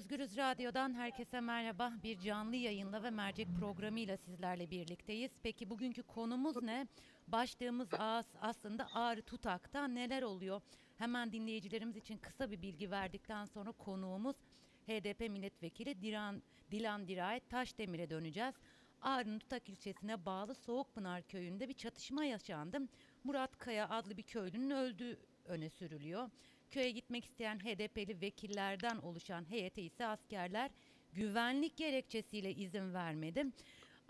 Özgürüz Radyo'dan herkese merhaba. Bir canlı yayınla ve mercek programıyla sizlerle birlikteyiz. Peki bugünkü konumuz ne? Başlığımız as aslında Ağrı Tutak'ta neler oluyor? Hemen dinleyicilerimiz için kısa bir bilgi verdikten sonra konuğumuz HDP milletvekili Dilan, Dilan Dirayet Taşdemir'e döneceğiz. Ağrı'nın Tutak ilçesine bağlı Soğukpınar köyünde bir çatışma yaşandı. Murat Kaya adlı bir köylünün öldüğü öne sürülüyor. Köye gitmek isteyen HDP'li vekillerden oluşan heyete ise askerler güvenlik gerekçesiyle izin vermedi.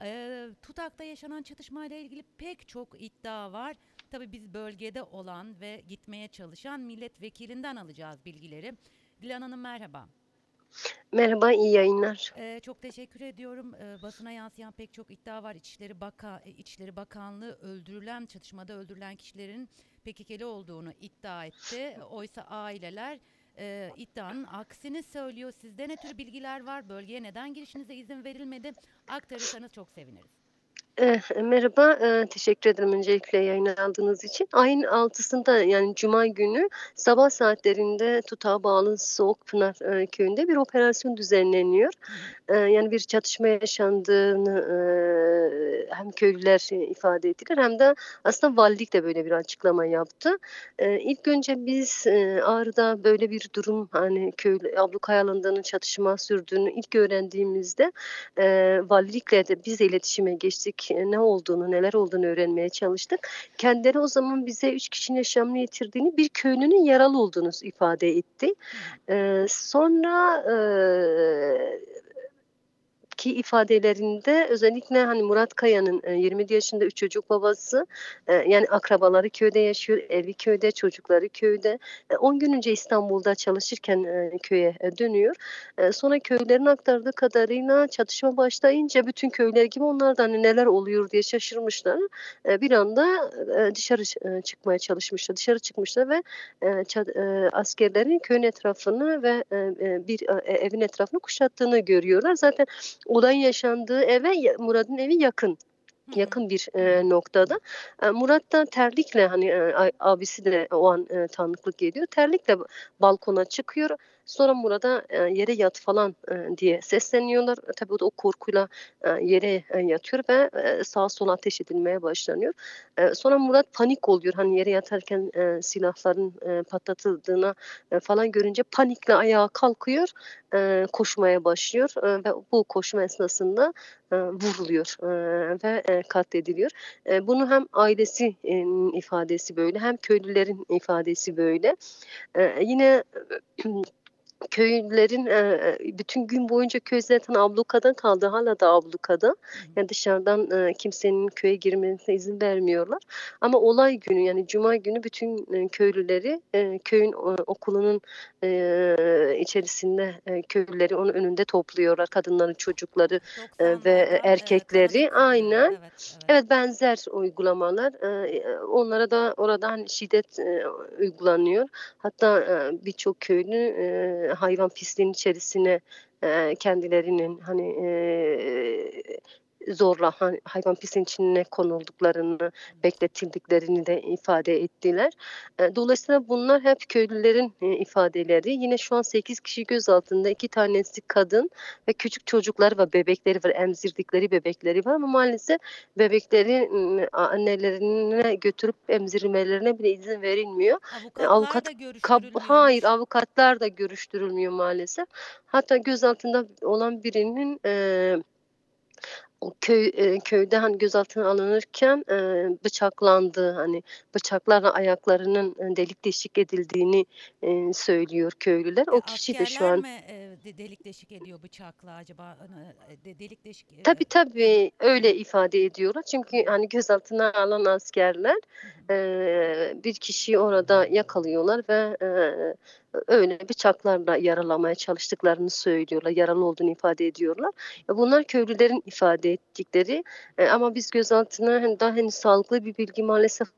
Ee, Tutak'ta yaşanan çatışmayla ilgili pek çok iddia var. Tabii biz bölgede olan ve gitmeye çalışan milletvekilinden alacağız bilgileri. Dilan Hanım merhaba. Merhaba, iyi yayınlar. Ee, çok teşekkür ediyorum. Ee, basına yansıyan pek çok iddia var. İçişleri, Baka, e, İçişleri Bakanlığı öldürülen, çatışmada öldürülen kişilerin PKK'li olduğunu iddia etti. Oysa aileler e, iddianın aksini söylüyor. Sizde ne tür bilgiler var? Bölgeye neden girişinize izin verilmedi? Aktarırsanız çok seviniriz. Eee, merhaba, eee, teşekkür ederim öncelikle yayına aldığınız için. Ayın 6'sında yani cuma günü sabah saatlerinde Tutak'a bağlı Soğukpınar, eee, köyünde bir operasyon düzenleniyor. Eee, yani bir çatışma yaşandığını, eee, hem köylüler, eee, ifade ettiler hem de aslında valilik de böyle bir açıklama yaptı. Eee, ilk önce biz, eee, Ağrı'da böyle bir durum, hani, köylü ablukaya alındığını, çatışma sürdüğünü ilk öğrendiğimizde, eee, valilikle de biz de iletişime geçtik. Ne olduğunu, neler olduğunu öğrenmeye çalıştık. Kendileri o zaman bize 3 kişinin yaşamını yitirdiğini, bir köylünün yaralı olduğunu ifade etti. Eee, sonra, eee, ki ifadelerinde özellikle, hani, Murat Kaya'nın, eee, 27 yaşında 3 çocuk babası, eee, yani akrabaları köyde yaşıyor, evi köyde, çocukları köyde. Eee, 10 gün önce İstanbul'da çalışırken, köye, dönüyor. Sonra köylülerin aktardığı kadarıyla çatışma başlayınca bütün köyler gibi onlar da, hani, neler oluyor diye şaşırmışlar. Bir anda, dışarı çıkmaya çalışmışlar. Dışarı çıkmışlar ve, askerlerin köyün etrafını ve, bir, evin etrafını kuşattığını görüyorlar. Zaten olayın yaşandığı eve ya Murat'ın evi yakın. Yakın bir, eee, noktada. Eee, Murat da terlikle, hani, ay abisi de o an, eee, tanıklık ediyor. Terlikle ba balkona çıkıyor. Sonra Murat'a, eee, "Yere yat." falan, eee, diye sesleniyorlar. E, tabii o da o korkuyla, eee, yere, eee, yatıyor ve, eee, sağa sola ateş edilmeye başlanıyor. Eee, sonra Murat panik oluyor. Hani, yere yatarken, eee, silahların, eee, patlatıldığını, eee, falan görünce panikle ayağa kalkıyor, eee, koşmaya başlıyor, eee, ve bu koşma esnasında, eee, vuruluyor, eee, ve, eee, katlediliyor. Eee, bunu hem ailesi eee, ifadesi böyle hem köylülerin ifadesi böyle. Eee, yine köylülerin, eee, bütün gün boyunca köy zaten ablukada kaldı. Hâlâ da ablukada. Yani dışarıdan, eee, kimsenin köye girmesine izin vermiyorlar. Ama olay günü yani cuma günü bütün, eee, köylüleri, eee, köyün, eee, okulunun, eee, içerisinde, eee, köylüleri onun önünde topluyorlar. Kadınları, çocukları, eee, ve 90'larda, eee, erkekleri. eee, Aynen. evet, evet. Evet, benzer uygulamalar. Eee, onlara da orada, hani, şiddet, eee, uygulanıyor. Hatta, eee, birçok köylü, eee, hayvan pisliğinin içerisine, kendilerinin, hani, zorla, hayvan pisliğinin içine konulduklarını, bekletildiklerini de ifade ettiler. Dolayısıyla bunlar hep köylülerin, eee, ifadeleri. Yine şu an 8 kişi gözaltında. 2 tanesi kadın ve küçük çocukları ve bebekleri var. Emzirdikleri bebekleri var ama maalesef bebekleri, annelerine götürüp emzirmelerine bile izin verilmiyor. Eee, Avukatlar avukat da kab hayır, avukatlar da görüştürülmüyor maalesef. Hatta gözaltında olan birinin, o köy eee, köyde, hani, gözaltına alınırken, eee, bıçaklandığı, hani, bıçaklarla ayaklarının, eee, delik deşik edildiğini, eee, söylüyor köylüler. E, O kişi de şu an mi, eee, de delik deşik ediyor bıçakla acaba? De delik deşik, tabii, Hı hı. öyle ifade ediyorlar. Çünkü, hani, gözaltına alan askerler, Hı hı. eee, bir kişiyi orada yakalıyorlar ve, eee, öyle bıçaklarla yaralamaya çalıştıklarını söylüyorlar. Yaralı olduğunu ifade ediyorlar. E, bunlar köylülerin ifade ettikleri, ama biz gözaltına, hani, daha henüz sağlıklı bir bilgi maalesef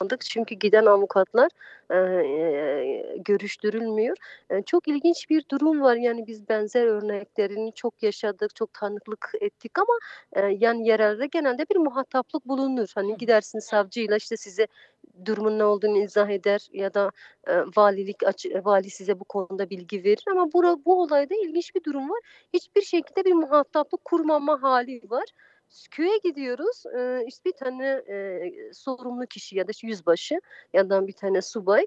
tarafındık. Çünkü giden avukatlar e, e, görüştürülmüyor. E, çok ilginç bir durum var. Yani biz benzer örneklerini çok yaşadık, çok tanıklık ettik ama e, yani yerelde genelde bir muhataplık bulunur. Hani gidersin savcıyla işte size durumun ne olduğunu izah eder ya da e, valilik açı- vali size bu konuda bilgi verir ama bura, bu olayda ilginç bir durum var. Hiçbir şekilde bir muhataplık kurmama hali var. Köye gidiyoruz. e, işte bir tane e, sorumlu kişi ya da yüzbaşı ya da bir tane subay.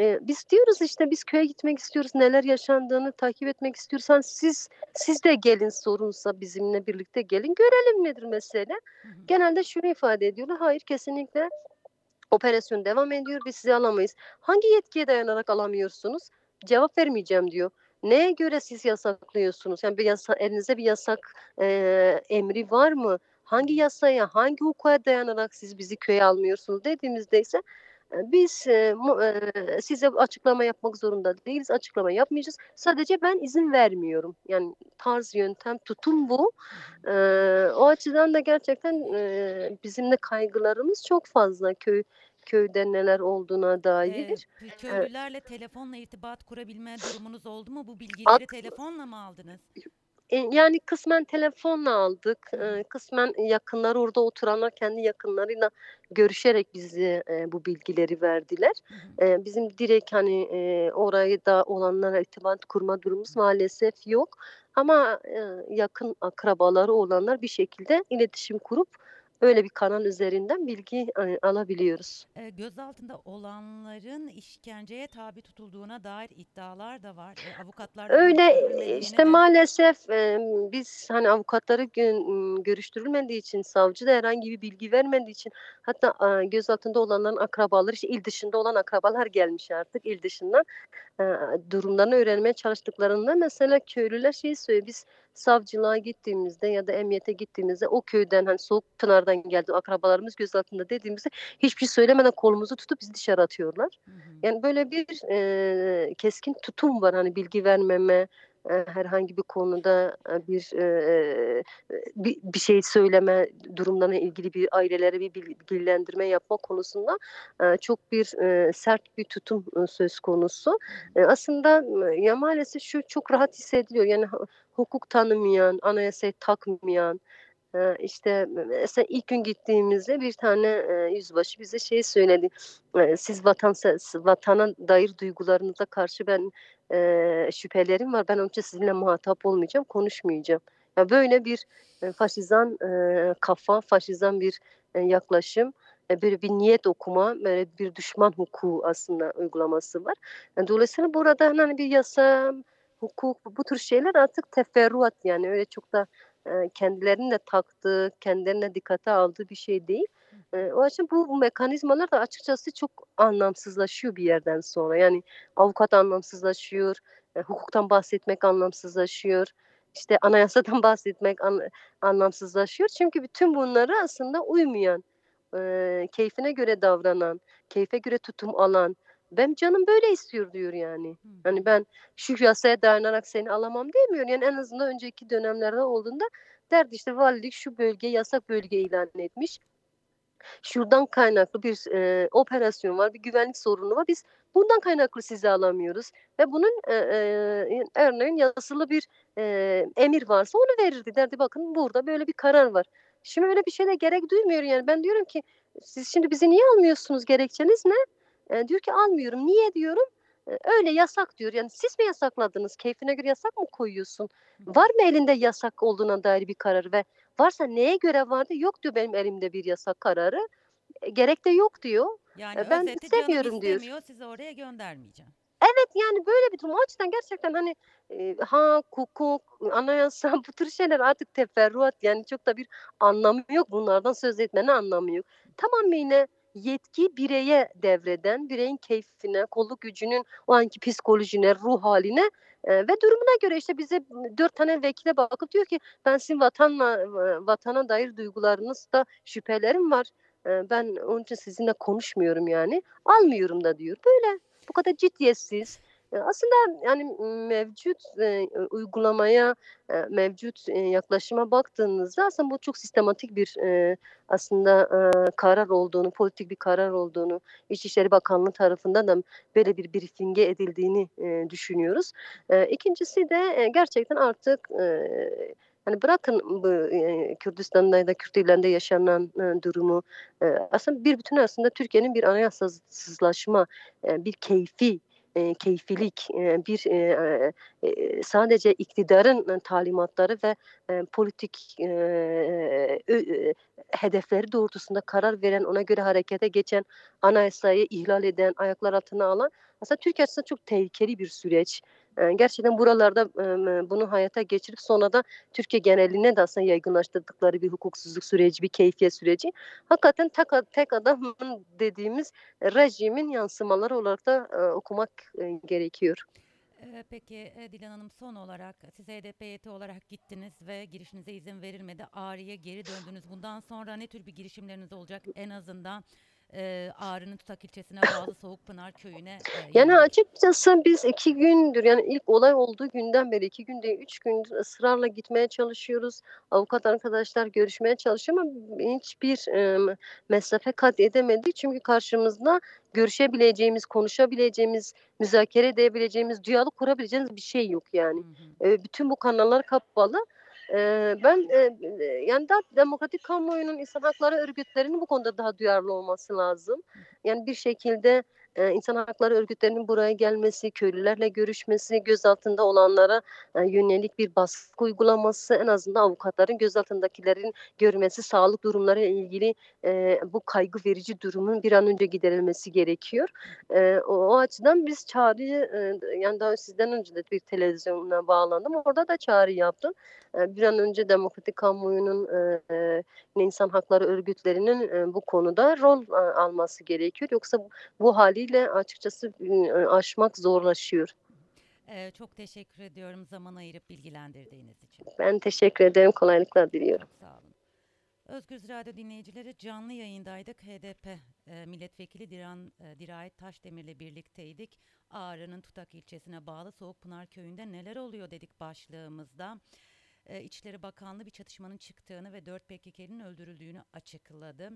E, biz diyoruz işte biz köye gitmek istiyoruz. Neler yaşandığını takip etmek istiyorsan siz siz de gelin sorunsa bizimle birlikte gelin. Görelim nedir mesele. Genelde şunu ifade ediyorlar. Hayır kesinlikle operasyon devam ediyor. Biz sizi alamayız. Hangi yetkiye dayanarak alamıyorsunuz? Cevap vermeyeceğim diyor. Neye göre siz yasaklıyorsunuz? Yani bir yasa, elinizde bir yasak e, emri var mı? Hangi yasaya, hangi hukuka dayanarak siz bizi köye almıyorsunuz dediğimizde ise e, biz e, e, size açıklama yapmak zorunda değiliz. Açıklama yapmayacağız. Sadece ben izin vermiyorum. Yani tarz, yöntem, tutum bu. Eee, o açıdan da gerçekten eee, bizim de kaygılarımız çok fazla köy köyde neler olduğuna dair. Eee, köylülerle telefonla irtibat kurabilme durumunuz oldu mu? Bu bilgileri telefonla mı aldınız? e, yani kısmen telefonla aldık, kısmen yakınları orada oturanlar kendi yakınlarıyla görüşerek bize eee, bu bilgileri verdiler. Bizim direkt hani orayı da olanlara irtibat kurma durumumuz maalesef yok. Ama yakın akrabaları olanlar bir şekilde iletişim kurup öyle bir kanal üzerinden bilgi eee, alabiliyoruz. Eee, gözaltında olanların işkenceye tabi tutulduğuna dair iddialar da var. Eee, avukatlarla Öyle görüştürülmediğini işte de maalesef emm, biz hani avukatları ımm, görüştürülmediği için, savcı da herhangi bir bilgi vermediği için hatta, aaa, gözaltında olanların akrabaları, işte il dışında olan akrabalar gelmiş artık il dışından. Eee, durumlarını öğrenmeye çalıştıklarında mesela köylüler şeyi söylüyor, biz savcılığa gittiğimizde ya da emniyete gittiğimizde o köyden, hani, Soğukpınar'dan geldi akrabalarımız gözaltında dediğimizde hiçbir şey söylemeden kolumuzu tutup bizi dışarı atıyorlar. Hı hı. Yani böyle bir, eee, keskin tutum var, hani, bilgi vermeme, eee, herhangi bir konuda, bir, eee, bir bir şey söyleme durumlarına ilgili bir ailelere bir bilgilendirme yapma konusunda, çok bir, sert bir tutum, söz konusu. Aslında, ya, maalesef şu çok rahat hissediliyor. Yani hukuk tanımayan, anayasayı takmayan, eee, işte, mesela ilk gün gittiğimizde bir tane, eee, yüzbaşı bize şeyi söyledi. Eee, "Siz vatanse vatana dair duygularınıza karşı ben, şüphelerim var. Ben onun için sizinle muhatap olmayacağım, konuşmayacağım." Ya, böyle bir, faşizan, kafa, faşizan bir, yaklaşım, böyle bir niyet okuma, böyle bir düşman hukuku aslında uygulaması var. Dolayısıyla burada, hani, bir yasa, hukuk, bu tür şeyler artık teferruat yani öyle çok da, eee, kendilerinin de taktığı, kendilerinin de dikkate aldığı bir şey değil. Eee, o açıdan bu mekanizmalar da açıkçası çok anlamsızlaşıyor bir yerden sonra. Yani avukat anlamsızlaşıyor, eee, hukuktan bahsetmek anlamsızlaşıyor, işte anayasadan bahsetmek an anlamsızlaşıyor. Çünkü bütün bunlara aslında uymayan, eee, keyfine göre davranan, keyfe göre tutum alan, "Benim canım böyle istiyor." diyor yani. Hani, ben şu yasaya dayanarak seni alamam demiyor. Yani en azından önceki dönemlerde olduğunda derdi işte, "Valilik şu bölge yasak bölge ilan etmiş. Şuradan kaynaklı bir, eee, operasyon var, bir güvenlik sorunu var. Biz bundan kaynaklı sizi alamıyoruz." ve bunun, eee, eee, örneğin yazılı bir, eee, emir varsa onu verirdi. Derdi, "Bakın burada böyle bir karar var." Şimdi öyle bir şeye gerek duymuyor yani. Ben diyorum ki, "Siz şimdi bizi niye almıyorsunuz, gerekçeniz ne?" Eee, diyor ki, "Almıyorum." "Niye?" diyorum. Eee, "Öyle yasak." diyor. Yani siz mi yasakladınız? Keyfine göre yasak mı koyuyorsun? Var mı elinde yasak olduğuna dair bir karar ve varsa neye göre vardı? "Yok." diyor, "Benim elimde bir yasak kararı." Eee, gerek de yok diyor. Yani Eee, ben istemiyorum diyor. sizi oraya göndermeyeceğim. Evet, yani böyle bir durum. O açıdan gerçekten, hani, eee, hak, hukuk, anayasa bu tür şeyler artık teferruat yani çok da bir anlamı yok. Bunlardan söz etmenin anlamı yok. Tamamıyla yetki bireye devreden, bireyin keyfine, kolluk gücünün o anki psikolojine, ruh hâline, eee, ve durumuna göre işte bize 4 tane vekile bakıp diyor ki, "Ben sizin vatanla vatana dair duygularınızda şüphelerim var. Eee, ben onun için sizinle konuşmuyorum yani. Almıyorum da." diyor. Böyle. Bu kadar ciddiyetsiz, aslında, yani, mevcut, eee, uygulamaya, eee, mevcut, eee, yaklaşıma baktığınızda aslında bu çok sistematik bir, eee, aslında, eee, karar olduğunu, politik bir karar olduğunu, İçişleri Bakanlığı tarafından da böyle bir briefinge edildiğini, eee, düşünüyoruz. Eee, 2'ncisi de, eee, gerçekten artık, eee, hani, bırakın bu, Kürdistan'da ya da Kürt illerinde yaşanan, eee, durumu, eee, aslında bir bütün aslında Türkiye'nin bir anayasasızlaşma, eee, bir keyfi, eee, keyfilik, eee, bir, eee, eee, sadece iktidarın, talimatları ve, eee, politik, ö eee, hedefleri doğrultusunda karar veren, ona göre harekete geçen, anayasayı ihlal eden, ayaklar altına alan aslında Türkiye açısından çok tehlikeli bir süreç. Gerçekten buralarda, bunu hayata geçirip sonra da Türkiye geneline de aslında yaygınlaştırdıkları bir hukuksuzluk süreci, bir keyfiyet süreci. Hakikaten tek tek adam dediğimiz rejimin yansımaları olarak da, okumak, gerekiyor. Peki, Dilan Hanım son olarak siz HDP heyeti olarak gittiniz ve girişinize izin verilmedi. Ağrı'ya geri döndünüz. Bundan sonra ne tür bir girişimleriniz olacak? En azından, eee, Ağrı'nın Tutak ilçesine bağlı Soğukpınar köyüne, eee, Yani, açıkçası biz 2 gündür, yani, ilk olay olduğu günden beri 2 gün değil 3 gündür ısrarla gitmeye çalışıyoruz. Avukat arkadaşlar görüşmeye çalışıyor ama hiçbir, emm, mesafe kat edemedik. Çünkü karşımızda görüşebileceğimiz, konuşabileceğimiz, müzakere edebileceğimiz, diyalog kurabileceğimiz bir şey yok yani. Hı hı. Eee, bütün bu kanallar kapalı. Ben, yani, daha demokratik kamuoyunun, insan hakları örgütlerinin bu konuda daha duyarlı olması lazım. Yani, bir şekilde, eee, insan hakları örgütlerinin buraya gelmesi, köylülerle görüşmesi, gözaltında olanlara, eee, yönelik bir baskı uygulaması, en azından avukatların gözaltındakilerin görmesi, sağlık durumlarıyla ilgili, eee, bu kaygı verici durumun bir an önce giderilmesi gerekiyor. Eee, o o açıdan biz çağrıyı, eee, yani, daha sizden önce de bir televizyona bağlandım. Orada da çağrı yaptım. Eee, bir an önce demokratik kamuoyunun, eee, insan hakları örgütlerinin, eee, bu konuda rol, eee, alması gerekiyor. Yoksa bu hâliyle açıkçası, eee, aşmak zorlaşıyor. Eee, çok teşekkür ediyorum zaman ayırıp bilgilendirdiğiniz için. Ben teşekkür ederim. Kolaylıklar diliyorum. Çok sağ olun. Özgürüz Radyo dinleyicileri canlı yayındaydık. HDP eee, milletvekili Diran, eee, Dirayet Taşdemir'le birlikteydik. Ağrı'nın Tutak ilçesine bağlı Soğukpınar köyünde neler oluyor dedik başlığımızda. Eee, İçişleri Bakanlığı bir çatışmanın çıktığını ve 4 PKK'nin öldürüldüğünü açıkladı.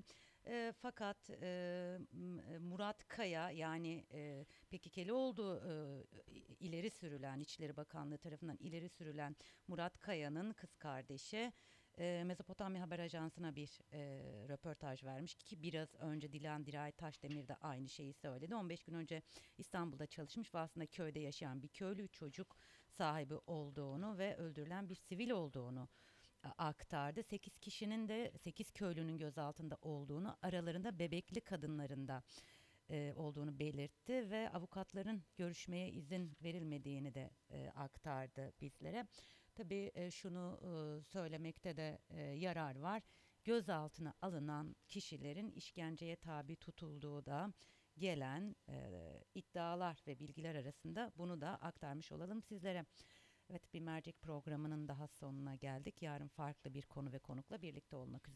Eee, fakat eee, M- Murat Kaya yani eee PKK'li olduğu eee, ileri sürülen İçişleri Bakanlığı tarafından ileri sürülen Murat Kaya'nın kız kardeşi eee, Mezopotamya Haber Ajansı'na bir eee, röportaj vermiş ki biraz önce Dilan Dirayet Taşdemir de aynı şeyi söyledi. 15 gün önce İstanbul'da çalışmış ve aslında köyde yaşayan bir köylü çocuk sahibi olduğunu ve öldürülen bir sivil olduğunu aktardı. 8 kişinin de 8 köylünün gözaltında olduğunu, aralarında bebekli kadınların da e, olduğunu belirtti ve avukatların görüşmeye izin verilmediğini de e, aktardı bizlere. Tabii e, şunu e, söylemekte de e, yarar var. Gözaltına alınan kişilerin işkenceye tabi tutulduğu da gelen e, iddialar ve bilgiler arasında bunu da aktarmış olalım sizlere. Evet bir mercek programının daha sonuna geldik. Yarın farklı bir konu ve konukla birlikte olmak üzere.